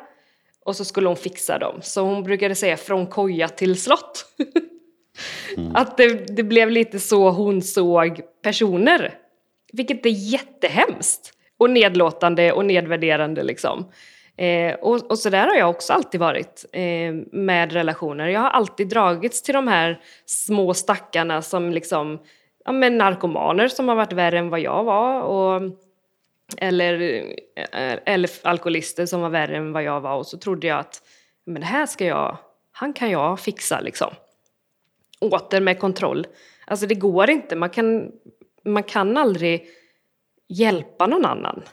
och så skulle hon fixa dem. Så hon brukade säga från koja till slott. *laughs* Mm. Att det, det blev lite så hon såg personer. Vilket är jättehemskt. Och nedlåtande och nedvärderande liksom. Eh, och, och så där har jag också alltid varit eh, med relationer. Jag har alltid dragits till de här små stackarna som liksom, ja men narkomaner som har varit värre än vad jag var. Och, eller, eh, eller alkoholister som var värre än vad jag var. Och så trodde jag att men det här ska jag, han kan jag fixa liksom. Åter med kontroll. Alltså det går inte, man kan, man kan aldrig hjälpa någon annan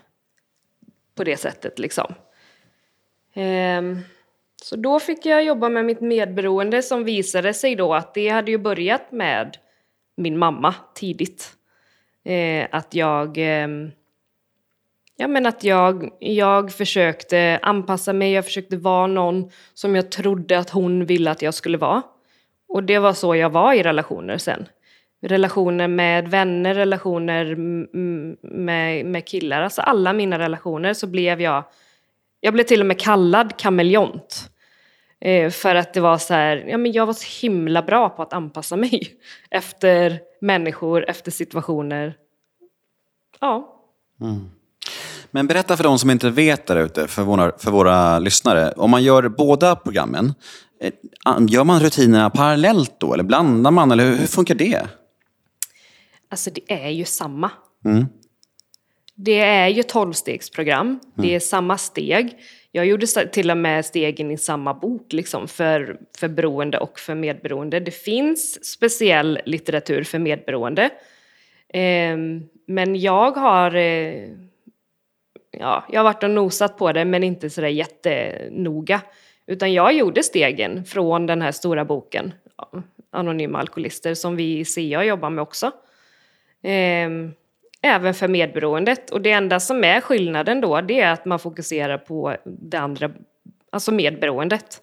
på det sättet liksom. Ehm, så då fick jag jobba med mitt medberoende som visade sig då att det hade ju börjat med min mamma tidigt. Ehm, att jag ehm, Ja, men att jag, jag försökte anpassa mig, jag försökte vara någon som jag trodde att hon ville att jag skulle vara. Och det var så jag var i relationer sen. Relationer med vänner, relationer med, med killar, alltså alla mina relationer så blev jag jag blev till och med kallad kameleont. Eh, för att det var så här, ja men jag var så himla bra på att anpassa mig *laughs* efter människor, efter situationer. Ja. Mm. Men berätta för de som inte vet där ute, för våra, för våra lyssnare. Om man gör båda programmen, eh, gör man rutinerna parallellt då? Eller blandar man? Eller hur, hur funkar det? Alltså det är ju samma. Mm. Det är ju tolvstegsprogram, mm. det är samma steg. Jag gjorde till och med stegen i samma bok liksom, för, för beroende och för medberoende. Det finns speciell litteratur för medberoende. Eh, men jag har, eh, ja, jag har varit och nosat på det men inte sådär jättenoga. Utan jag gjorde stegen från den här stora boken, Anonyma alkoholister, som vi i CA jobbar med också. Eh, även för medberoendet. Och det enda som är skillnaden då, det är att man fokuserar på det andra, alltså medberoendet.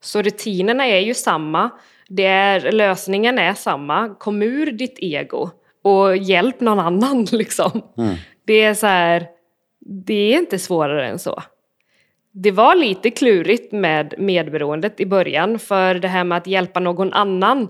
Så rutinerna är ju samma, det är, lösningen är samma. Kom ur ditt ego och hjälp någon annan *laughs* liksom. Mm. Det är så här, det är inte svårare än så. Det var lite klurigt med medberoendet i början, för det här med att hjälpa någon annan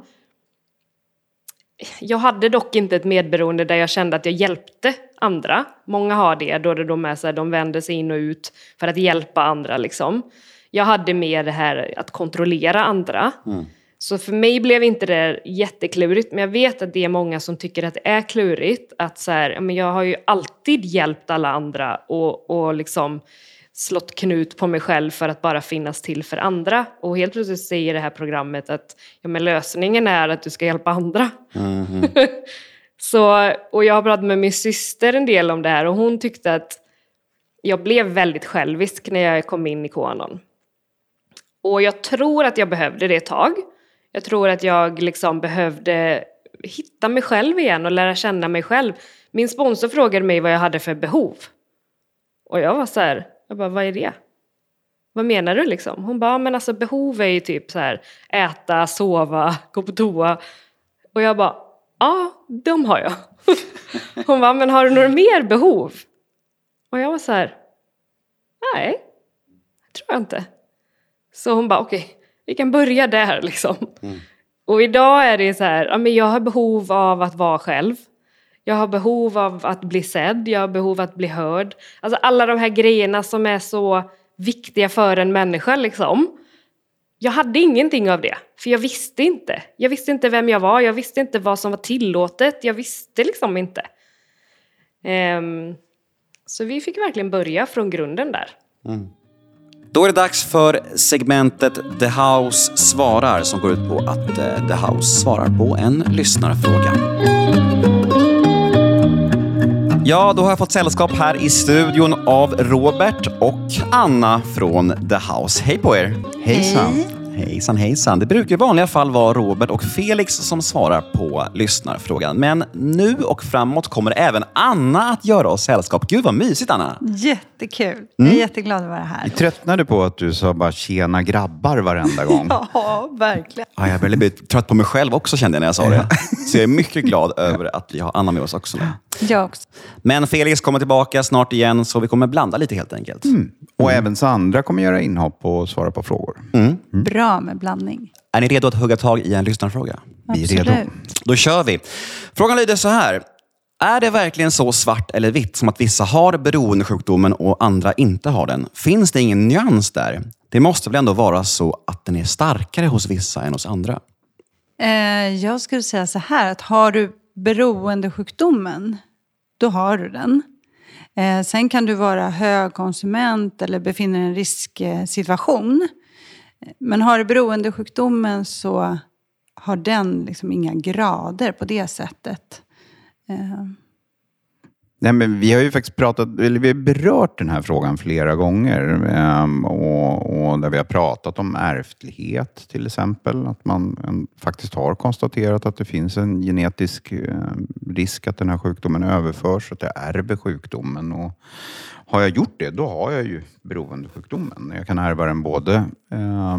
jag hade dock inte ett medberoende där jag kände att jag hjälpte andra. Många har det, då det de är så här, de vänder sig in och ut för att hjälpa andra liksom. Jag hade mer det här att kontrollera andra. Mm. Så för mig blev inte det jätteklurigt, men jag vet att det är många som tycker att det är klurigt. Att så här, men jag har ju alltid hjälpt alla andra och, och liksom slått knut på mig själv för att bara finnas till för andra. Och helt plötsligt säger det här programmet att ja, men lösningen är att du ska hjälpa andra. Mm -hmm. *laughs* så, och jag har pratat med min syster en del om det här och hon tyckte att jag blev väldigt självisk när jag kom in i Qanon. Och jag tror att jag behövde det ett tag. Jag tror att jag liksom behövde hitta mig själv igen och lära känna mig själv. Min sponsor frågade mig vad jag hade för behov. Och jag var så här, jag bara, vad är det? Vad menar du liksom? Hon bara, men alltså behov är ju typ så här äta, sova, gå på toa. Och jag bara, ja, de har jag. *laughs* Hon bara, men har du några mer behov? Och jag var så här, nej, det tror jag inte. Så hon bara, okej, okay, vi kan börja där liksom. Mm. Och idag är det så här, ja, men jag har behov av att vara själv. Jag har behov av att bli sedd, jag har behov av att bli hörd. Alltså alla de här grejerna som är så viktiga för en människa liksom. Jag hade ingenting av det, för jag visste inte. Jag visste inte vem jag var, jag visste inte vad som var tillåtet, jag visste liksom inte. Um, så vi fick verkligen börja från grunden där. Mm. Då är det dags för segmentet The House svarar som går ut på att eh, The House svarar på en lyssnarfråga. Ja, då har jag fått sällskap här i studion av Robert och Anna från The House. Hej på er! Hejsan! Hej. Hejsan hejsan. Det brukar i vanliga fall vara Robert och Felix som svarar på lyssnarfrågan. Men nu och framåt kommer även Anna att göra oss sällskap. Gud vad mysigt Anna! Jättekul! Mm. Jag är mm. jätteglad att vara här. Jag tröttnade på att du sa bara tjena grabbar varenda gång. *laughs* ja, verkligen. Ja, jag började bli trött på mig själv också kände jag när jag sa det. Så jag är mycket glad över att vi har Anna med oss också. Nu. Jag också. Men Felix kommer tillbaka snart igen, så vi kommer blanda lite helt enkelt. Mm. Och mm. även Sandra kommer göra inhopp och svara på frågor. Mm. Bra med blandning. Är ni redo att hugga tag i en lyssnarfråga? Vi är redo. Absolut. Då kör vi. Frågan lyder så här. Är det verkligen så svart eller vitt som att vissa har beroendesjukdomen och andra inte har den? Finns det ingen nyans där? Det måste väl ändå vara så att den är starkare hos vissa än hos andra? Eh, jag skulle säga så här, att har du beroendesjukdomen, då har du den. Eh, sen kan du vara högkonsument eller befinna dig i en risksituation. Men har du beroendesjukdomen så har den liksom inga grader på det sättet. Eh, Nej, men vi har ju faktiskt pratat, eller vi har berört den här frågan flera gånger. ehm, och, och där vi har pratat om ärftlighet till exempel. Att man en, faktiskt har konstaterat att det finns en genetisk eh, risk att den här sjukdomen överförs, att jag ärver sjukdomen. Och har jag gjort det, då har jag ju beroendesjukdomen. Jag kan ärva den både eh,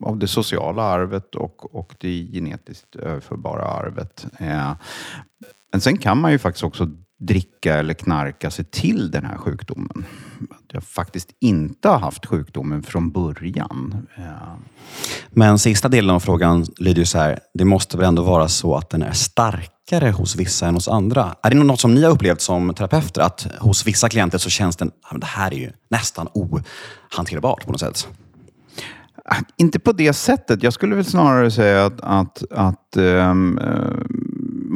av det sociala arvet och, och det genetiskt överförbara arvet. Eh, men sen kan man ju faktiskt också dricka eller knarka sig till den här sjukdomen. Att jag faktiskt inte har haft sjukdomen från början. Ja. Men sista delen av frågan lyder ju så här. Det måste väl ändå vara så att den är starkare hos vissa än hos andra? Är det något som ni har upplevt som terapeuter? Att hos vissa klienter så känns den, ja, det här är ju nästan ohanterbart på något sätt. Ah, Inte på det sättet. Jag skulle väl snarare säga att, att, att eh,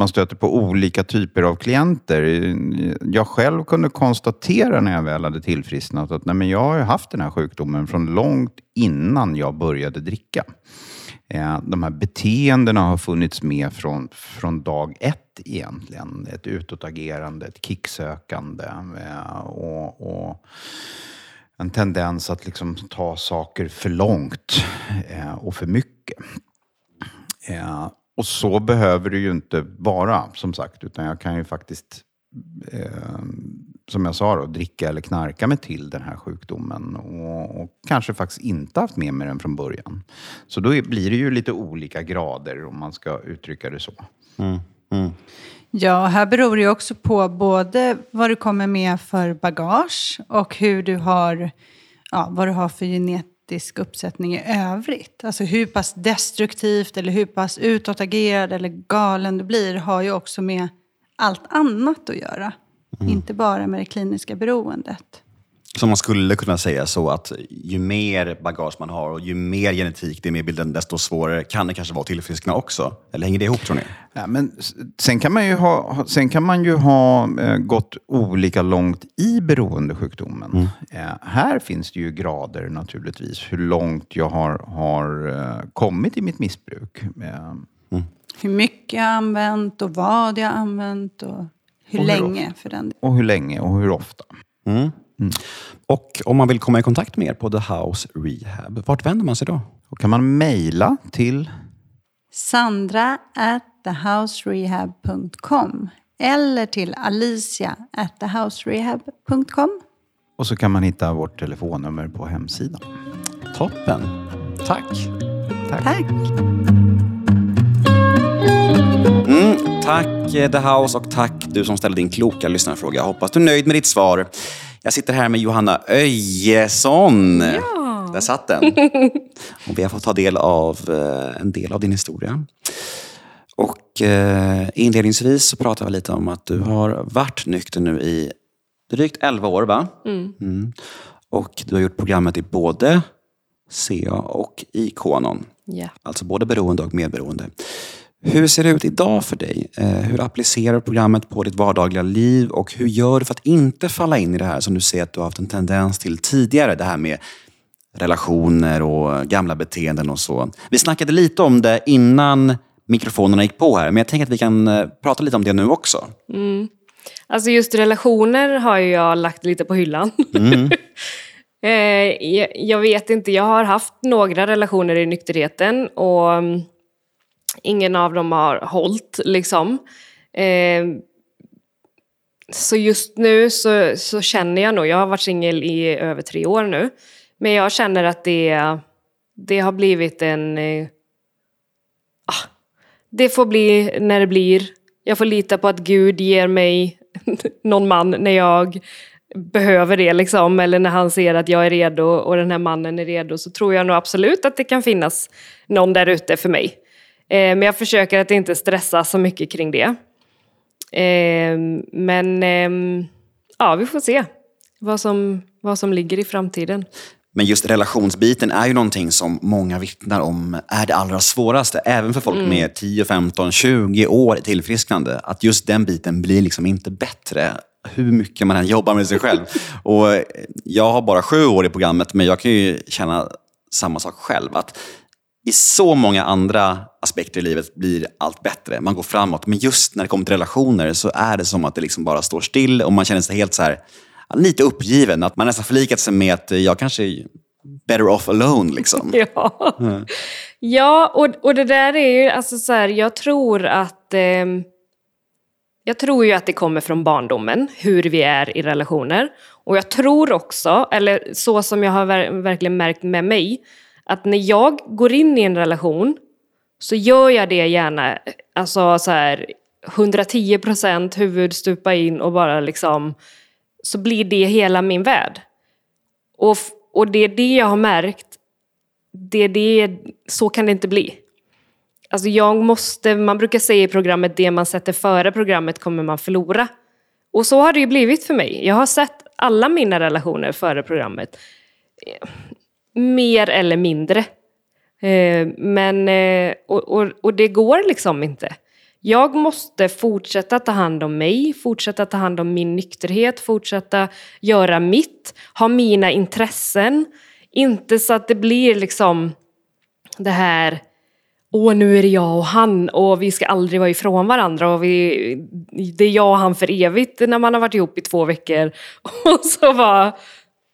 man stöter på olika typer av klienter. Jag själv kunde konstatera när jag väl hade tillfrisknat att nej, men jag har haft den här sjukdomen från långt innan jag började dricka. Eh, de här beteendena har funnits med från, från dag ett egentligen. Ett utåtagerande, ett kicksökande eh, och, och en tendens att liksom ta saker för långt eh, och för mycket. Och så behöver det ju inte vara, som sagt, utan jag kan ju faktiskt, eh, som jag sa, då, dricka eller knarka mig till den här sjukdomen och, och kanske faktiskt inte haft med mig den från början. Så då är, blir det ju lite olika grader, om man ska uttrycka det så. Ja, här beror det ju också på både vad du kommer med för bagage och hur du har, ja, vad du har för genetisk uppsättning i övrigt. Alltså hur pass destruktivt eller hur pass utåtagerad eller galen du blir har ju också med allt annat att göra. Inte bara med det kliniska beroendet. Så man skulle kunna säga så att ju mer bagage man har och ju mer genetik det är med i bilden, desto svårare kan det kanske vara att tillfriskna också. Eller hänger det ihop tror ni? Ja, men sen kan man ju ha, sen kan man ju ha eh, gått olika långt i beroendesjukdomen. Eh, här finns det ju grader naturligtvis, hur långt jag har, har eh, kommit i mitt missbruk. Eh, Hur mycket jag har använt och vad jag har använt och hur Och hur länge för den och hur länge och hur ofta. Och om man vill komma i kontakt med er på The House Rehab, vart vänder man sig då? Då kan man mejla till Sandra at thehouserehab.com eller till Alicia at thehouserehab.com. och så kan man hitta vårt telefonnummer på hemsidan. Toppen. Tack. Tack! Mm, tack eh, The House och tack du som ställde din kloka lyssnarfråga. Jag hoppas du är nöjd med ditt svar. Jag sitter här med Johanna Öjesson. Ja. Där satt den. *laughs* Och vi har fått ta del av eh, en del av din historia. Och eh, inledningsvis så pratade vi lite om att du har varit nykter nu i drygt 11 år, va? Mm. Och du har gjort programmet i både CA och i Konon. Ja. Alltså både beroende och medberoende. Hur ser det ut idag för dig? Eh, hur applicerar du programmet på ditt vardagliga liv och hur gör du för att inte falla in i det här som du ser att du har haft en tendens till tidigare? Det här med relationer och gamla beteenden och så. Vi snackade lite om det innan mikrofonerna gick på här, men jag tänker att vi kan eh, prata lite om det nu också. Alltså just relationer har jag lagt lite på hyllan. *laughs* Eh, jag, jag vet inte, jag har haft några relationer i nykterheten och mm, ingen av dem har hållit liksom. Eh, så just nu så, så känner jag nog, jag har varit singel i över tre år nu, men jag känner att det, det har blivit en... Eh, ah, det får bli när det blir. Jag får lita på att Gud ger mig *laughs* någon man när jag behöver det liksom. Eller när han ser att jag är redo och den här mannen är redo. Så tror jag nog absolut att det kan finnas någon där ute för mig men jag försöker att inte stressa så mycket kring det. men ja, vi får se vad som, vad som ligger i framtiden. Men just relationsbiten är ju någonting som många vittnar om är det allra svåraste. Även för folk mm. med 10, 15, 20 år tillfrisknande. Att just den biten blir liksom inte bättre hur mycket man än jobbar med sig själv. *laughs* Och jag har bara sju år i programmet, men jag kan ju känna samma sak själv. Att i så många andra aspekter i livet blir allt bättre. Man går framåt. Men just när det kommer till relationer så är det som att det liksom bara står still och man känner sig helt så här lite uppgiven. Att man nästan förlikat sig med att jag kanske är better off alone. Liksom. *laughs* ja, mm. ja och, och det där är ju, alltså så här, jag tror att eh, jag tror ju att det kommer från barndomen, hur vi är i relationer. Och jag tror också, eller så som jag har ver verkligen märkt med mig, att när jag går in i en relation så gör jag det gärna, alltså så här 110 procent huvudstupa in och bara liksom så blir det hela min värld. Och, och det är det jag har märkt, det är det, så kan det inte bli. Alltså jag måste, man brukar säga i programmet, det man sätter före programmet kommer man förlora. Och så har det ju blivit för mig. Jag har sett alla mina relationer före programmet. Mer eller mindre. Eh, men, eh, och, och, och det går liksom inte. Jag måste fortsätta ta hand om mig, fortsätta ta hand om min nykterhet, fortsätta göra mitt, ha mina intressen. Inte så att det blir liksom det här Åh, nu är det jag och han och vi ska aldrig vara ifrån varandra och vi, det är jag och han för evigt när man har varit ihop i två veckor. *laughs* Och så bara,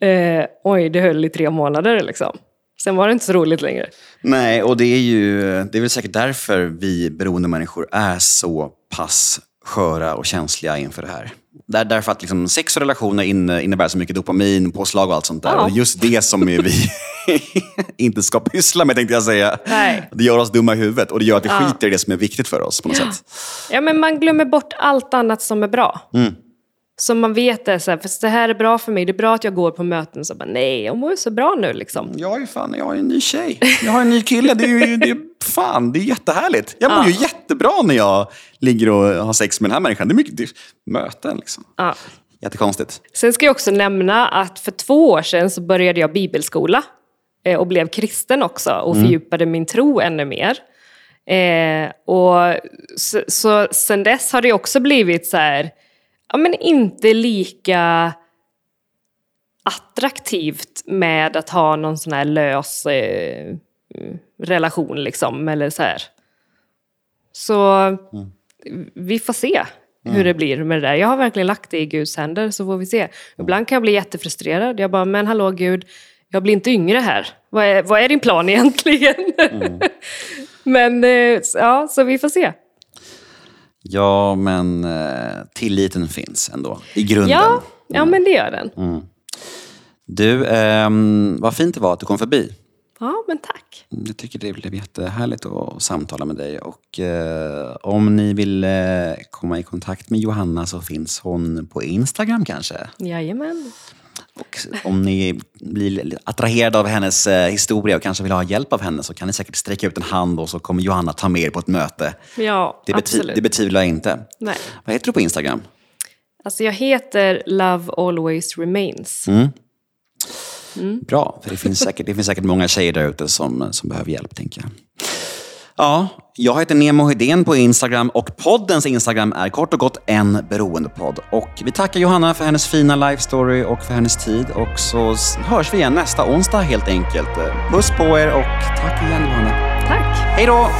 eh, oj, det höll i tre månader liksom. Sen var det inte så roligt längre. Nej, och det är ju det är väl säkert därför vi beroende människor är så pass sköra och känsliga inför det här. Där, därför att liksom sex och relationer innebär så mycket dopamin, påslag och allt sånt där. Ja. Och just det som vi *laughs* inte ska pyssla med tänkte jag säga. Nej. Det gör oss dumma i huvudet och det gör att vi ja. skiter i det som är viktigt för oss på något ja. sätt. Ja, men man glömmer bort allt annat som är bra. Mm. Som man vet är så här, för det här är bra för mig, det är bra att jag går på möten. Så bara, nej, jag mår ju så bra nu liksom. Jag är fan, jag har en ny tjej. Jag har en ny kille. Det är ju, det är, fan, det är jättehärligt. Jag mår ja. ju jättebra när jag ligger och har sex med den här människan. Det är mycket det är möten liksom. Ja. Jättekonstigt. Sen ska jag också nämna att för två år sedan så började jag bibelskola. Eh, och blev kristen också och mm. fördjupade min tro ännu mer. Eh, och så, så sen dess har det också blivit så här ja, men inte lika attraktivt med att ha någon sån här lös eh, relation liksom, eller så här. Så mm. vi får se hur mm. det blir med det där. Jag har verkligen lagt det i Guds händer så får vi se. Ibland kan jag bli jättefrustrerad. Jag bara, men hallå Gud, jag blir inte yngre här. Vad är, vad är din plan *laughs* egentligen? Mm. men eh, ja, så vi får se. Ja, men eh, tilliten finns ändå i grunden. Ja, ja men det gör den. Mm. Du, eh, vad fint det var att du kom förbi. Ja, men tack. Jag tycker det blev jättehärligt att samtala med dig. Och eh, om ni vill eh, komma i kontakt med Johanna så finns hon på Instagram kanske? Jajamän. Och om ni blir attraherade av hennes eh, historia och kanske vill ha hjälp av henne så kan ni säkert sträcka ut en hand och så kommer Johanna ta med er på ett möte. Ja, det, absolut. det betvivlar jag inte. Nej. Vad heter du på Instagram? Alltså jag heter Love Always Remains. Mm. Mm. Bra, för det finns, säkert, det finns säkert många tjejer där ute som, som behöver hjälp, tänker jag. Ja, jag heter Nemo Hedén på Instagram och poddens Instagram är kort och gott en beroendepodd. Och vi tackar Johanna för hennes fina life story och för hennes tid. Och så hörs vi igen nästa onsdag helt enkelt. Puss på er och tack igen Johanna. Tack. Hej då!